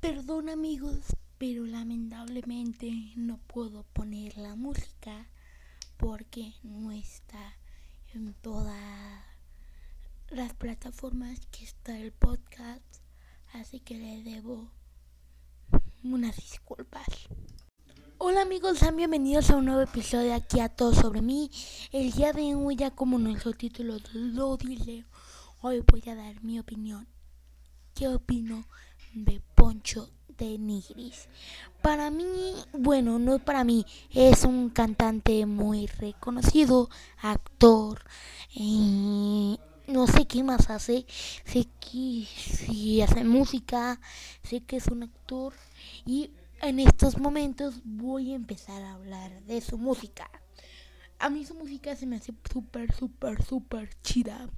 Perdón amigos, pero lamentablemente no puedo poner la música porque no está en todas las plataformas que está el podcast, así que le debo unas disculpas. Hola amigos, sean bienvenidos a un nuevo episodio aquí a todos sobre mí. El día de hoy, ya como nuestro título lo dice, hoy voy a dar mi opinión. ¿Qué opino de De Nigris? Para mí, bueno, no para mí, es un cantante muy reconocido, actor, eh, no sé qué más hace, sé que si hace música, sé que es un actor y en estos momentos voy a empezar a hablar de su música. A mí su música se me hace súper, súper, súper chida.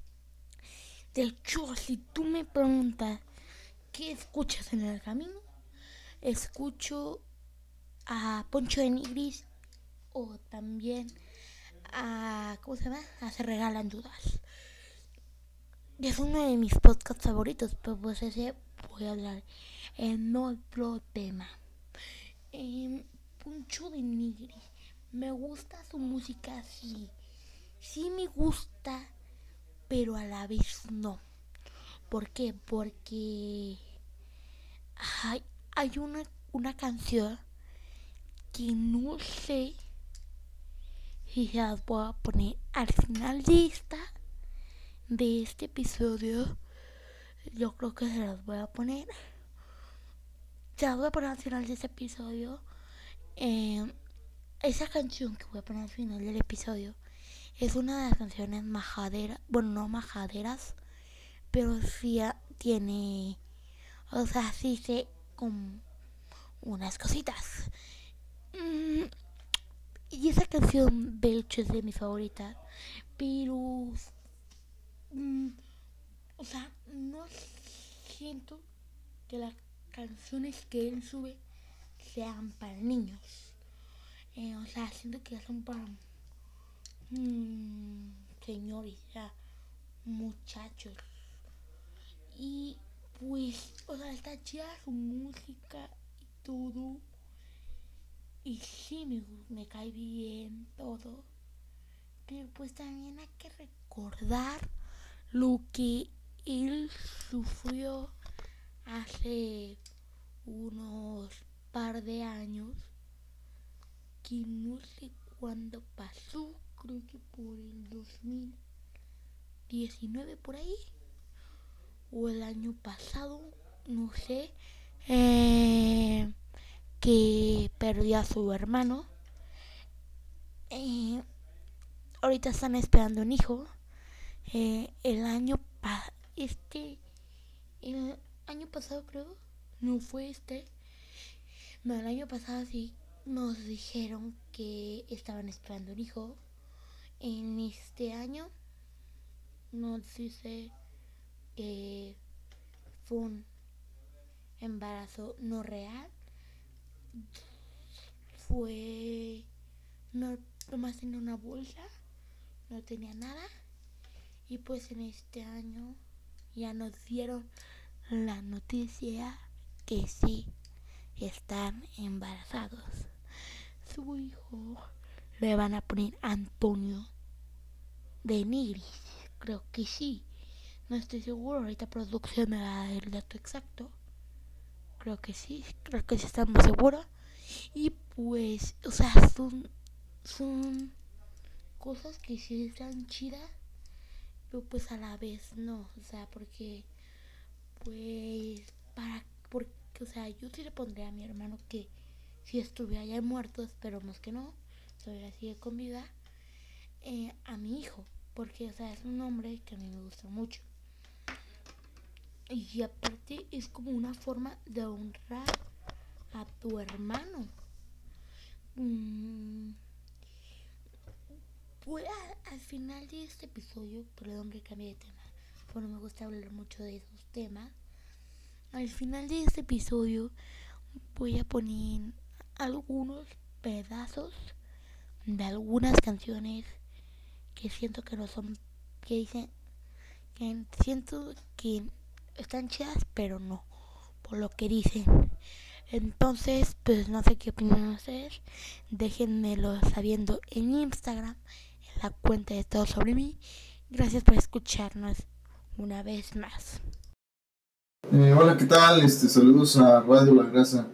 De hecho, si tú me preguntas qué escuchas en el camino, escucho a Poncho de Nigris o también a. ¿Cómo se llama? A Se Regalan Dudas. Es uno de mis podcasts favoritos, pero pues ese voy a hablar en otro tema. Eh, Poncho de Nigri. Me gusta su música, sí. Sí me gusta, pero a la vez no. ¿Por qué? Porque hay, hay una, una canción que no sé si se las voy a poner al final de esta de este episodio. Yo creo que se las voy a poner ya voy a poner al final de este episodio. Eh, esa canción que voy a poner al final del episodio es una de las canciones majaderas. Bueno, no majaderas, pero sí tiene. O sea, sí sé con unas cositas. Mm, y esa canción, Belcho, es de mis favoritas. Pero. Mm, o sea, no siento que la canciones que él sube sean para niños. Eh, o sea, siento que son para mmm, señores, ya, muchachos. Y pues, o sea, está chida su música y todo. Y sí, me, me cae bien todo. Pero pues también hay que recordar lo que él sufrió hace unos par de años que no sé cuándo pasó, creo que por el 2019 por ahí o el año pasado, no sé, eh, que perdió a su hermano. Eh, ahorita están esperando un hijo. Eh, el año pa este año pasado creo, no fue este. No, el año pasado sí nos dijeron que estaban esperando un hijo. En este año nos dice que fue un embarazo no real. Fue no nomás tenía una bolsa, no tenía nada. Y pues en este año ya nos dieron la noticia que sí están embarazados. Su hijo le van a poner Antonio de Nigris. Creo que sí. No estoy seguro. Ahorita producción me va a dar el dato exacto. Creo que sí. Creo que sí estamos seguros. Y pues, o sea, son, son cosas que sí están chidas. Pero pues a la vez no. O sea, porque pues para porque o sea yo sí le pondría a mi hermano que si estuviera ya muerto esperemos que no todavía sigue con vida eh, a mi hijo porque o sea es un hombre que a mí me gusta mucho y aparte es como una forma de honrar a tu hermano mm, pues al final de este episodio perdón que cambie de tema bueno, me gusta hablar mucho de esos temas. Al final de este episodio voy a poner algunos pedazos de algunas canciones que siento que no son, que dicen, que siento que están chidas, pero no. todo lo que dicen. Entonces, pues no sé qué opinan ustedes. Déjenmelo sabiendo en Instagram, en la cuenta de todo sobre mí. Gracias por escucharnos una vez más. Eh, hola, ¿qué tal? Este, saludos a Radio La Grasa.